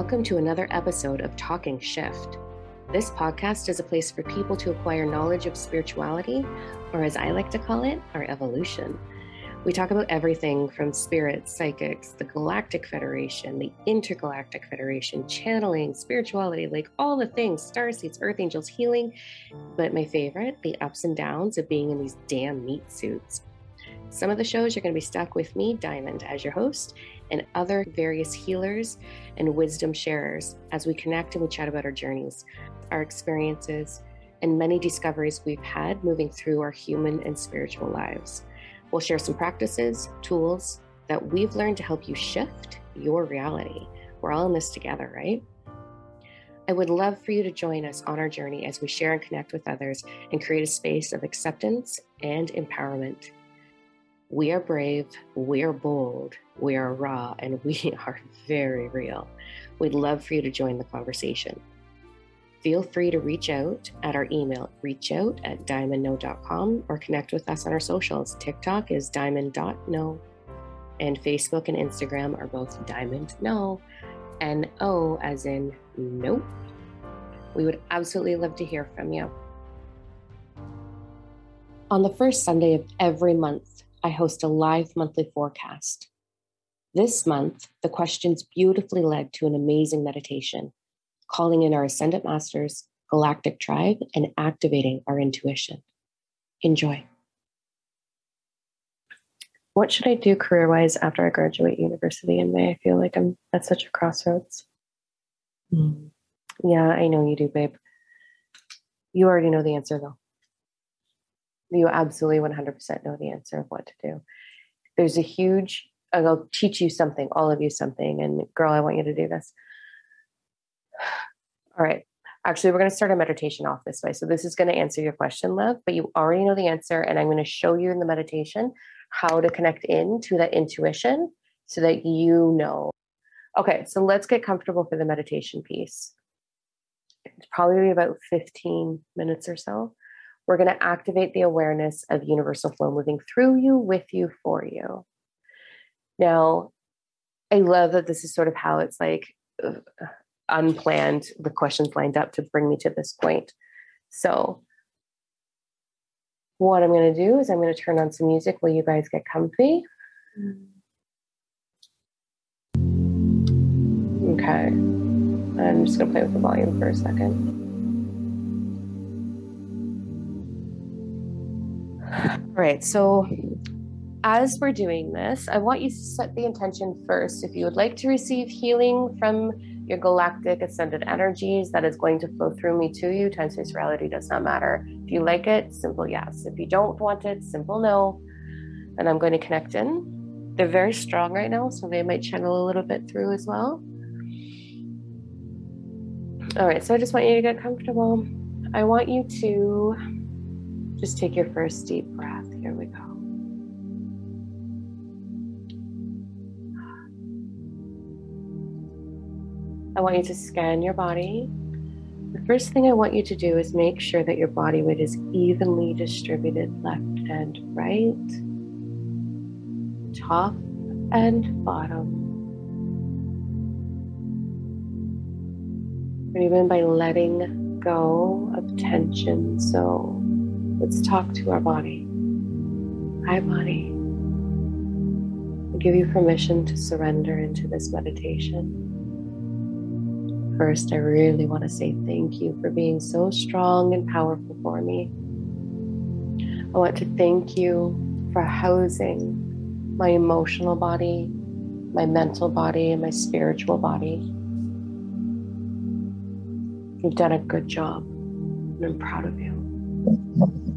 Welcome to another episode of Talking Shift. This podcast is a place for people to acquire knowledge of spirituality, or as I like to call it, our evolution. We talk about everything from spirits, psychics, the Galactic Federation, the Intergalactic Federation, channeling, spirituality, like all the things star seeds, earth angels, healing. But my favorite, the ups and downs of being in these damn meat suits. Some of the shows you're going to be stuck with me, Diamond, as your host, and other various healers and wisdom sharers as we connect and we chat about our journeys, our experiences, and many discoveries we've had moving through our human and spiritual lives. We'll share some practices, tools that we've learned to help you shift your reality. We're all in this together, right? I would love for you to join us on our journey as we share and connect with others and create a space of acceptance and empowerment. We are brave, we are bold, we are raw, and we are very real. We'd love for you to join the conversation. Feel free to reach out at our email, reachout at diamondno.com, or connect with us on our socials. TikTok is diamond.no, and Facebook and Instagram are both diamond no, and O as in nope. We would absolutely love to hear from you. On the first Sunday of every month, I host a live monthly forecast. This month, the questions beautifully led to an amazing meditation calling in our Ascended Masters, Galactic Tribe, and activating our intuition. Enjoy. What should I do career wise after I graduate university in May? I feel like I'm at such a crossroads. Mm. Yeah, I know you do, babe. You already know the answer, though. You absolutely 100% know the answer of what to do. There's a huge, I'll teach you something, all of you something. And girl, I want you to do this. All right. Actually, we're going to start a meditation off this way. So, this is going to answer your question, love, but you already know the answer. And I'm going to show you in the meditation how to connect in to that intuition so that you know. Okay. So, let's get comfortable for the meditation piece. It's probably about 15 minutes or so. We're going to activate the awareness of universal flow moving through you, with you, for you. Now, I love that this is sort of how it's like uh, unplanned, the questions lined up to bring me to this point. So, what I'm going to do is I'm going to turn on some music while you guys get comfy. Mm. Okay. I'm just going to play with the volume for a second. All right. So, as we're doing this, I want you to set the intention first. If you would like to receive healing from your galactic ascended energies that is going to flow through me to you. Time space reality does not matter. If you like it, simple yes. If you don't want it, simple no. And I'm going to connect in. They're very strong right now, so they might channel a little bit through as well. All right, so I just want you to get comfortable. I want you to just take your first deep breath. Here we go. I want you to scan your body. The first thing I want you to do is make sure that your body weight is evenly distributed left and right, top and bottom. And even by letting go of tension. So let's talk to our body. Hi, body. I give you permission to surrender into this meditation first, I really want to say thank you for being so strong and powerful for me. I want to thank you for housing my emotional body, my mental body, and my spiritual body. You've done a good job, and I'm proud of you.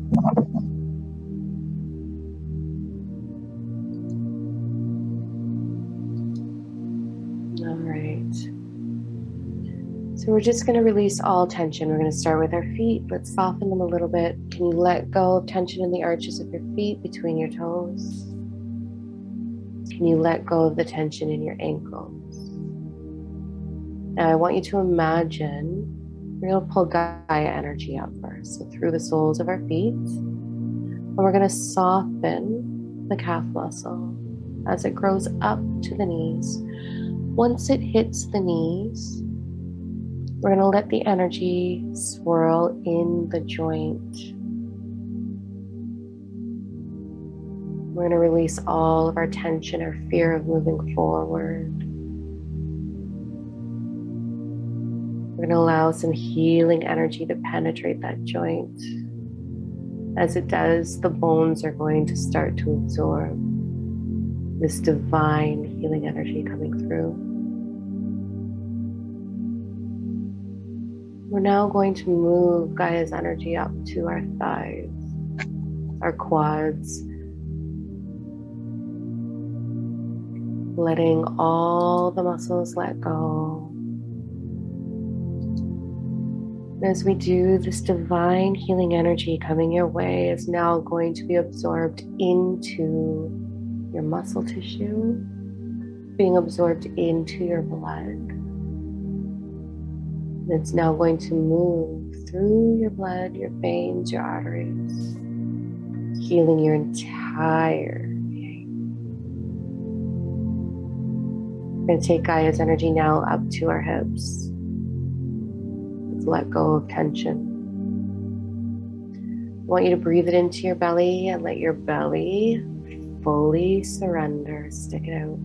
So we're just going to release all tension. We're going to start with our feet. Let's soften them a little bit. Can you let go of tension in the arches of your feet between your toes? Can you let go of the tension in your ankles? Now I want you to imagine we're going to pull Gaia energy out first. So through the soles of our feet. And we're going to soften the calf muscle as it grows up to the knees Once it hits the knees, we're going to let the energy swirl in the joint. We're going to release all of our tension or fear of moving forward. We're going to allow some healing energy to penetrate that joint. As it does, the bones are going to start to absorb this divine healing energy coming through. We're now going to move Gaia's energy up to our thighs, our quads, letting all the muscles let go. As we do, this divine healing energy coming your way is now going to be absorbed into your muscle tissue, being absorbed into your blood. It's now going to move through your blood, your veins, your arteries, healing your entire being. We're going to take Gaia's energy now up to our hips. Let's let go of tension. I want you to breathe it into your belly and let your belly fully surrender. Stick it out.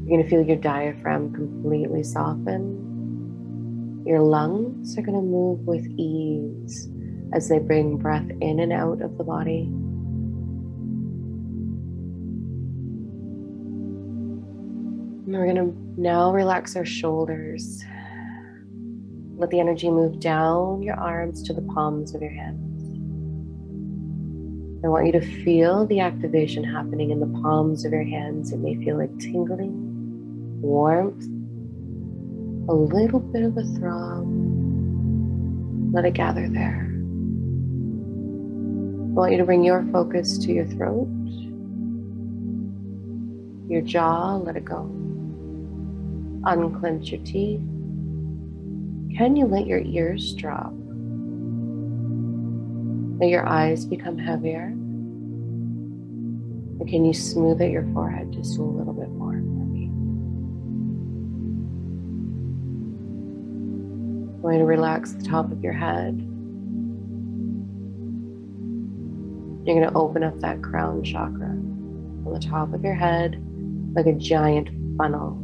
You're going to feel your diaphragm completely soften. Your lungs are going to move with ease as they bring breath in and out of the body. And we're going to now relax our shoulders. Let the energy move down your arms to the palms of your hands. I want you to feel the activation happening in the palms of your hands. It may feel like tingling, warmth, a little bit of a throb. Let it gather there. I want you to bring your focus to your throat, your jaw, let it go. Unclench your teeth. Can you let your ears drop? Let your eyes become heavier. Can you smooth out your forehead just a little bit more for me? I'm going to relax the top of your head. You're going to open up that crown chakra on the top of your head like a giant funnel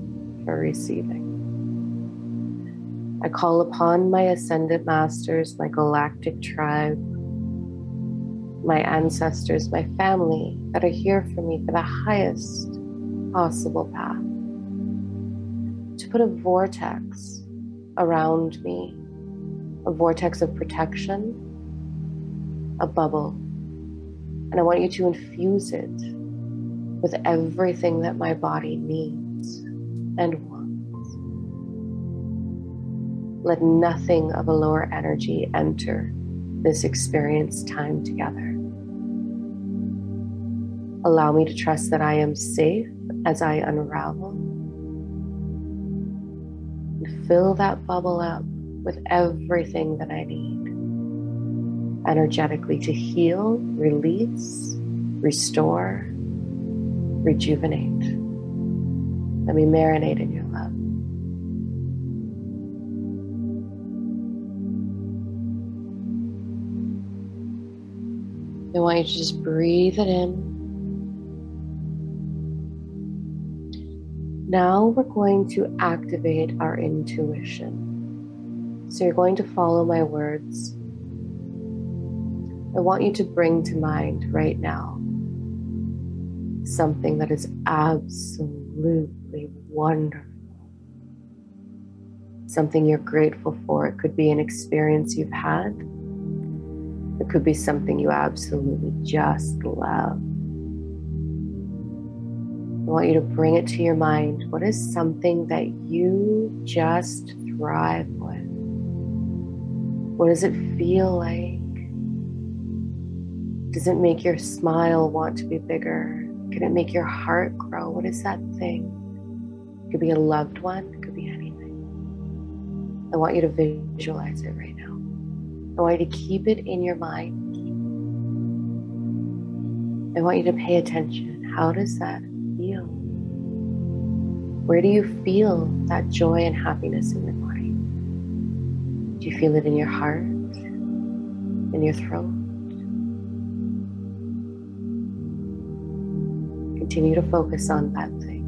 for receiving. I call upon my ascended masters, my galactic tribe, my ancestors, my family that are here for me for the highest possible path. To put a vortex around me, a vortex of protection, a bubble. And I want you to infuse it with everything that my body needs and wants. Let nothing of a lower energy enter this experience time together. Allow me to trust that I am safe as I unravel. And fill that bubble up with everything that I need energetically to heal, release, restore, rejuvenate. Let me marinate in your I want you to just breathe it in Now we're going to activate our intuition. So you're going to follow my words. I want you to bring to mind right now something that is absolutely wonderful. Something you're grateful for. It could be an experience you've had, it could be something you absolutely just love. I want you to bring it to your mind. What is something that you just thrive with? What does it feel like? Does it make your smile want to be bigger? Can it make your heart grow? What is that thing? It could be a loved one, it could be anything. I want you to visualize it right now. I want you to keep it in your mind. I want you to pay attention. How does that feel? Where do you feel that joy and happiness in your body? Do you feel it in your heart, in your throat? Continue to focus on that thing.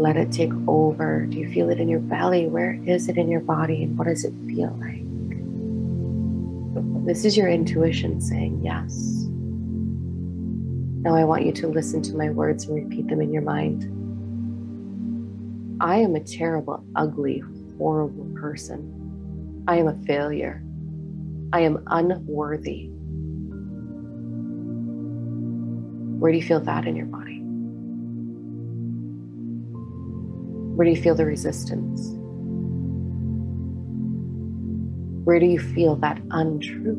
Let it take over. Do you feel it in your belly? Where is it in your body? And what does it feel like? This is your intuition saying yes. Now I want you to listen to my words and repeat them in your mind. I am a terrible, ugly, horrible person. I am a failure. I am unworthy. Where do you feel that in your body? Where do you feel the resistance? Where do you feel that untruth?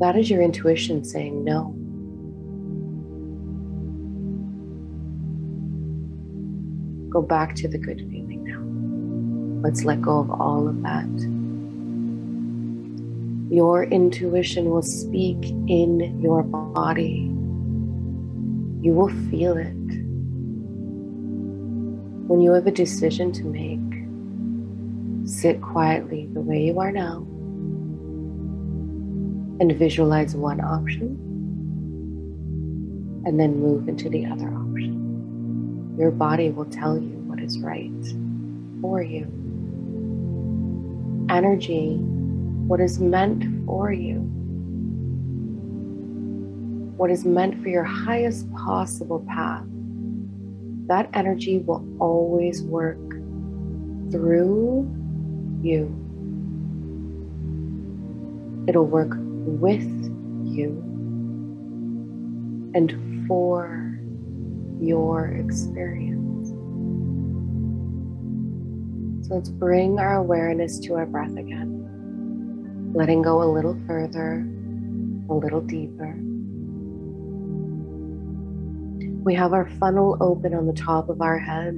That is your intuition saying no. Go back to the good feeling now. Let's let go of all of that. Your intuition will speak in your body. You will feel it. When you have a decision to make, sit quietly the way you are now and visualize one option and then move into the other option. Your body will tell you what is right for you. Energy, what is meant for you. What is meant for your highest possible path that energy will always work through you. It'll work with you and for your experience. So let's bring our awareness to our breath again, letting go a little further, a little deeper. We have our funnel open on the top of our head.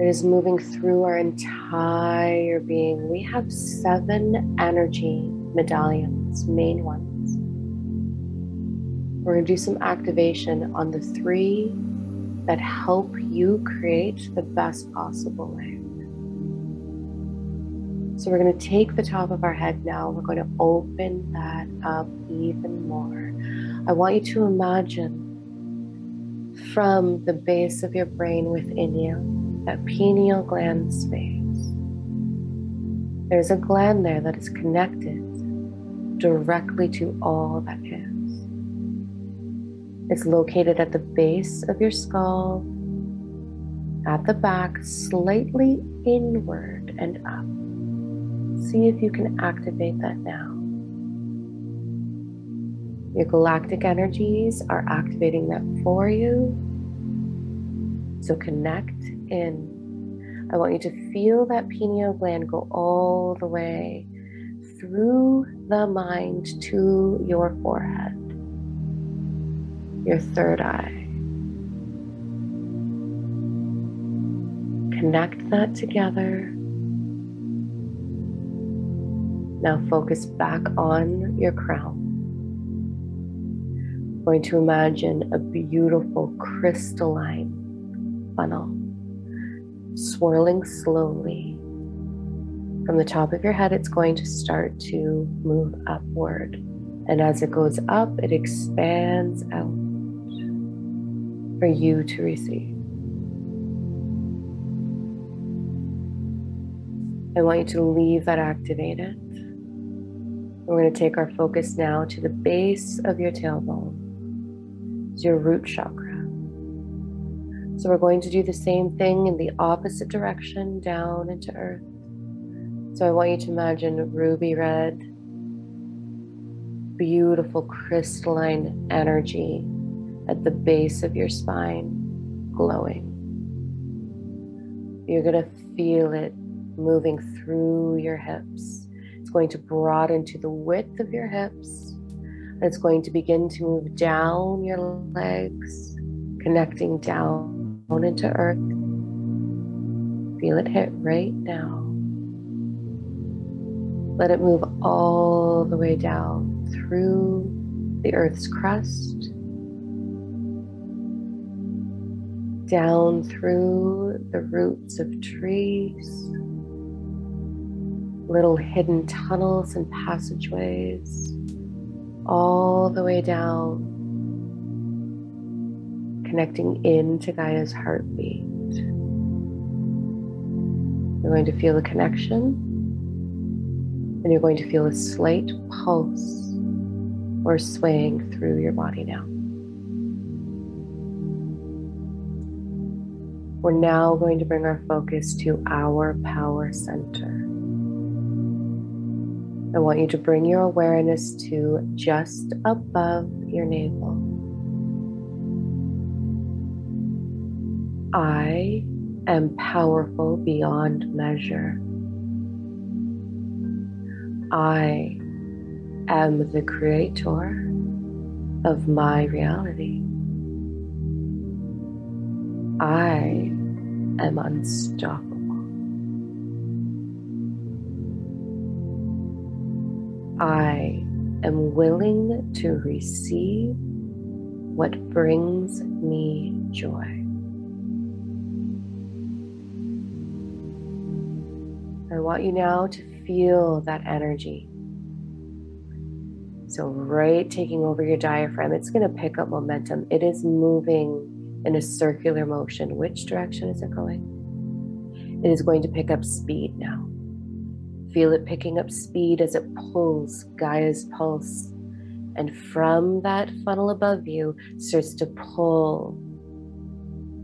It is moving through our entire being. We have seven energy medallions, main ones. We're going to do some activation on the three that help you create the best possible life. So we're going to take the top of our head now. We're going to open that up even more. I want you to imagine from the base of your brain within you, that pineal gland space. There's a gland there that is connected directly to all that is. It's located at the base of your skull, at the back, slightly inward and up. See if you can activate that now. Your galactic energies are activating that for you. So connect in. I want you to feel that pineal gland go all the way through the mind to your forehead, your third eye. Connect that together. Now focus back on your crown. I'm going to imagine a beautiful crystalline funnel swirling slowly. From the top of your head, it's going to start to move upward. And as it goes up, it expands out for you to receive. I want you to leave that activated. We're going to take our focus now to the base of your tailbone, it's your root chakra. So we're going to do the same thing in the opposite direction down into earth. So I want you to imagine ruby red, beautiful crystalline energy at the base of your spine glowing. You're going to feel it moving through your hips it's going to broaden to the width of your hips. It's going to begin to move down your legs, connecting down into earth. Feel it hit right now. Let it move all the way down through the earth's crust, down through the roots of trees, little hidden tunnels and passageways, all the way down, connecting into Gaia's heartbeat. You're going to feel the connection and you're going to feel a slight pulse or swaying through your body now. We're now going to bring our focus to our power center. I want you to bring your awareness to just above your navel. I am powerful beyond measure. I am the creator of my reality. I am unstoppable. I am willing to receive what brings me joy. I want you now to feel that energy. So, right taking over your diaphragm, it's going to pick up momentum. It is moving in a circular motion. Which direction is it going? It is going to pick up speed now. Feel it picking up speed as it pulls Gaia's pulse. And from that funnel above you starts to pull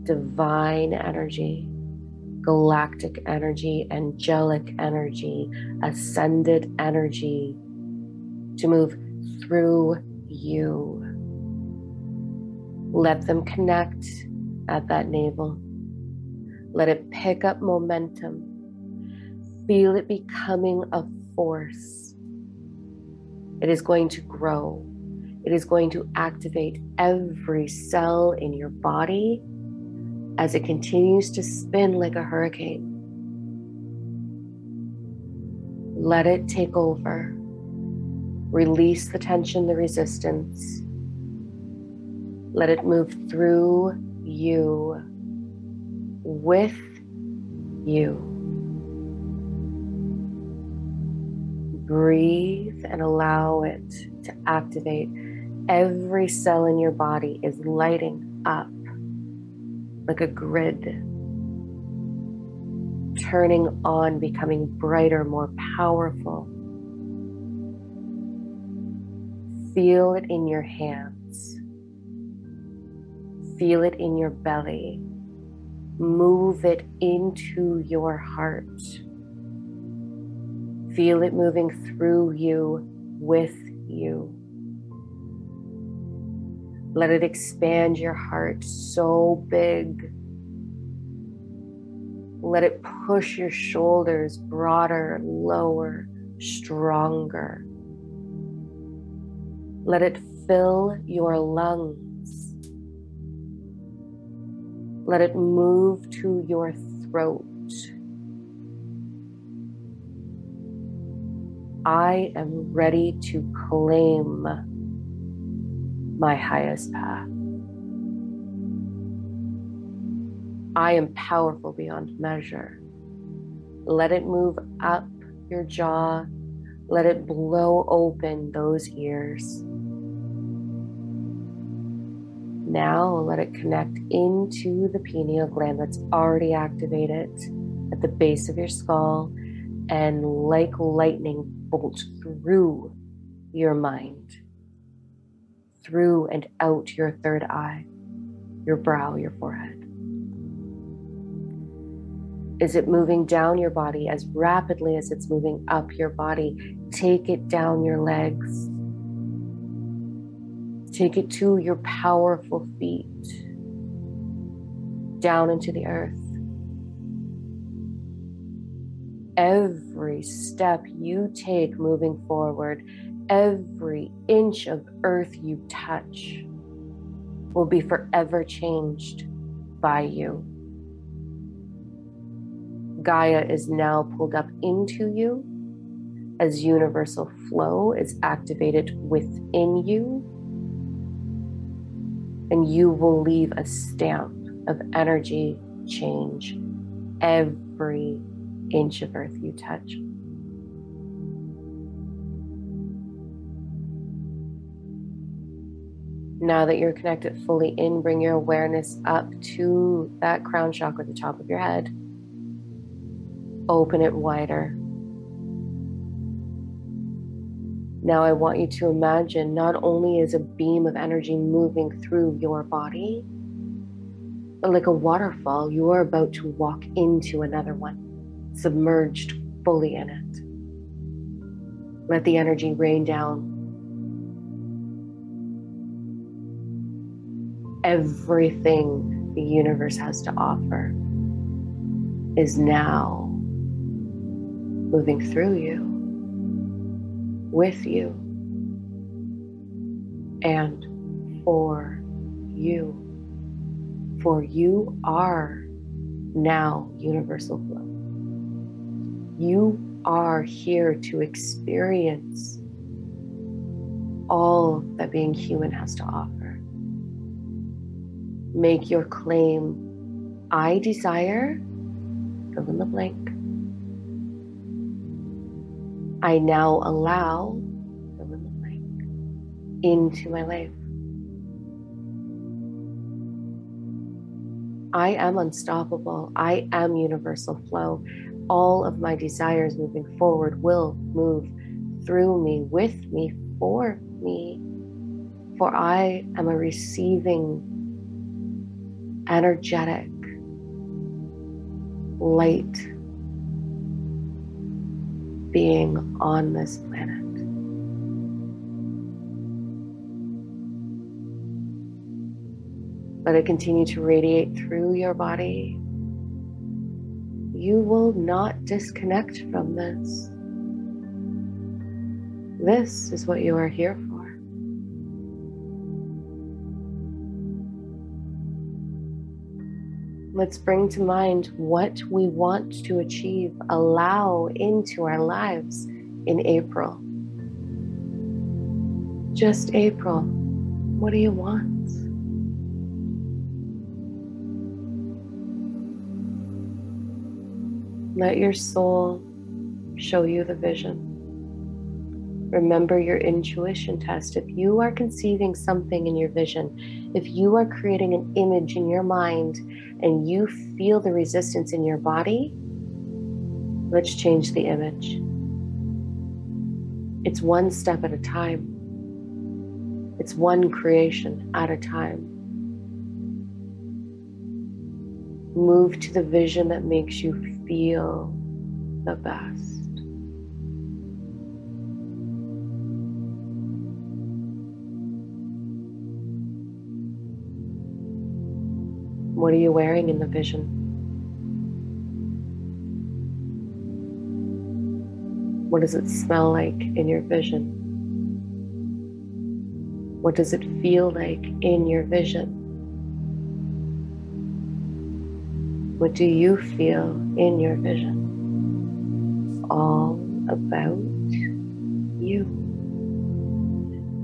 divine energy galactic energy, angelic energy, ascended energy to move through you. Let them connect at that navel. Let it pick up momentum. Feel it becoming a force. It is going to grow. It is going to activate every cell in your body as it continues to spin like a hurricane. Let it take over. Release the tension, the resistance. Let it move through you, with you. Breathe and allow it to activate. Every cell in your body is lighting up like a grid, turning on, becoming brighter, more powerful. Feel it in your hands, feel it in your belly, move it into your heart. Feel it moving through you, with you. Let it expand your heart so big. Let it push your shoulders broader, lower, stronger. Let it fill your lungs. Let it move to your throat. I am ready to claim my highest path. I am powerful beyond measure. Let it move up your jaw. Let it blow open those ears. Now let it connect into the pineal gland that's already activated at the base of your skull and like lightning bolt through your mind through and out your third eye, your brow, your forehead? Is it moving down your body as rapidly as it's moving up your body? Take it down your legs. Take it to your powerful feet, down into the earth. Every step you take moving forward every inch of earth you touch will be forever changed by you. Gaia is now pulled up into you. as universal flow is activated within you. And you will leave a stamp of energy change every inch of earth you touch. Now that you're connected fully in, bring your awareness up to that crown chakra at the top of your head. Open it wider. Now, I want you to imagine not only is a beam of energy moving through your body, but like a waterfall, you are about to walk into another one, submerged fully in it. Let the energy rain down everything the universe has to offer is now moving through you, with you, and for you. For you are now universal. You are here to experience all that being human has to offer make your claim I desire, fill in the blank. I now allow, fill in the blank, into my life. I am unstoppable. I am universal flow. All of my desires moving forward will move through me, with me, for me. For I am a receiving energetic, light being on this planet. Let it continue to radiate through your body. You will not disconnect from this. This is what you are here for. Let's bring to mind what we want to achieve, allow into our lives in April. Just April. What do you want? Let your soul show you the vision. Remember your intuition test. If you are conceiving something in your vision, if you are creating an image in your mind and you feel the resistance in your body, let's change the image. It's one step at a time, it's one creation at a time. Move to the vision that makes you feel the best. What are you wearing in the vision? What does it smell like in your vision? What does it feel like in your vision? What do you feel in your vision? All about you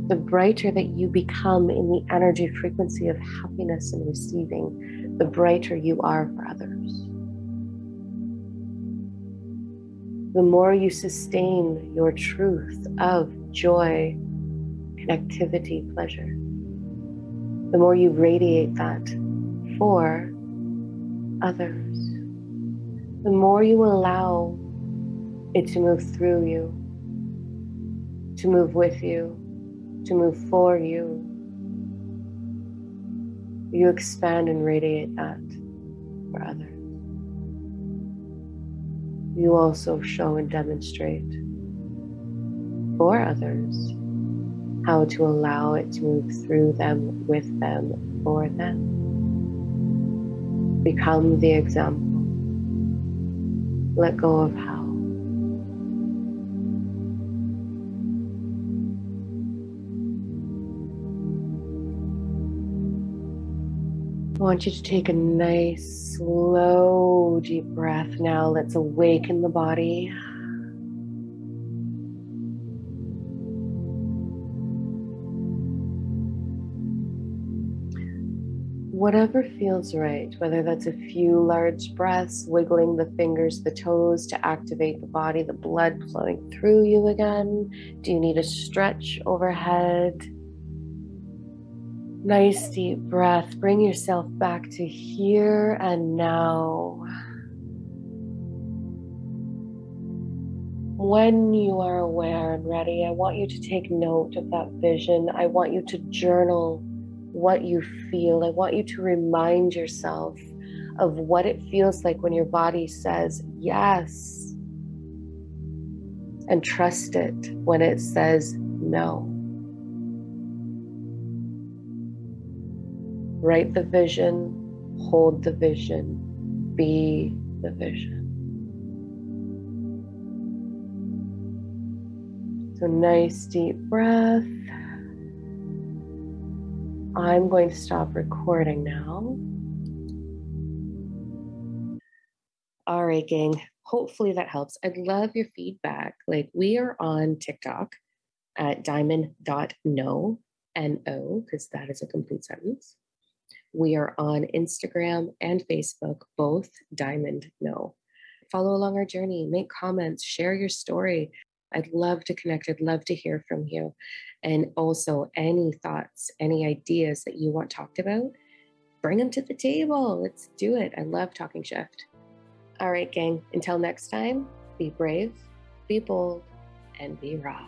the brighter that you become in the energy frequency of happiness and receiving, the brighter you are for others. The more you sustain your truth of joy, connectivity, pleasure, the more you radiate that for others, the more you allow it to move through you, to move with you, to move for you. You expand and radiate that for others. You also show and demonstrate for others how to allow it to move through them, with them, for them. Become the example. Let go of how. I want you to take a nice, slow, deep breath now. Let's awaken the body. Whatever feels right, whether that's a few large breaths, wiggling the fingers, the toes to activate the body, the blood flowing through you again. Do you need a stretch overhead? Nice deep breath. Bring yourself back to here and now. When you are aware and ready, I want you to take note of that vision. I want you to journal what you feel. I want you to remind yourself of what it feels like when your body says yes. And trust it when it says no. Write the vision, hold the vision, be the vision. So, nice deep breath. I'm going to stop recording now. All right, gang. Hopefully that helps. I'd love your feedback. Like, we are on TikTok at diamond.no, N O, because that is a complete sentence. We are on Instagram and Facebook, both Diamond No. Follow along our journey, make comments, share your story. I'd love to connect. I'd love to hear from you. And also, any thoughts, any ideas that you want talked about, bring them to the table. Let's do it. I love talking shift. All right, gang. Until next time, be brave, be bold, and be raw.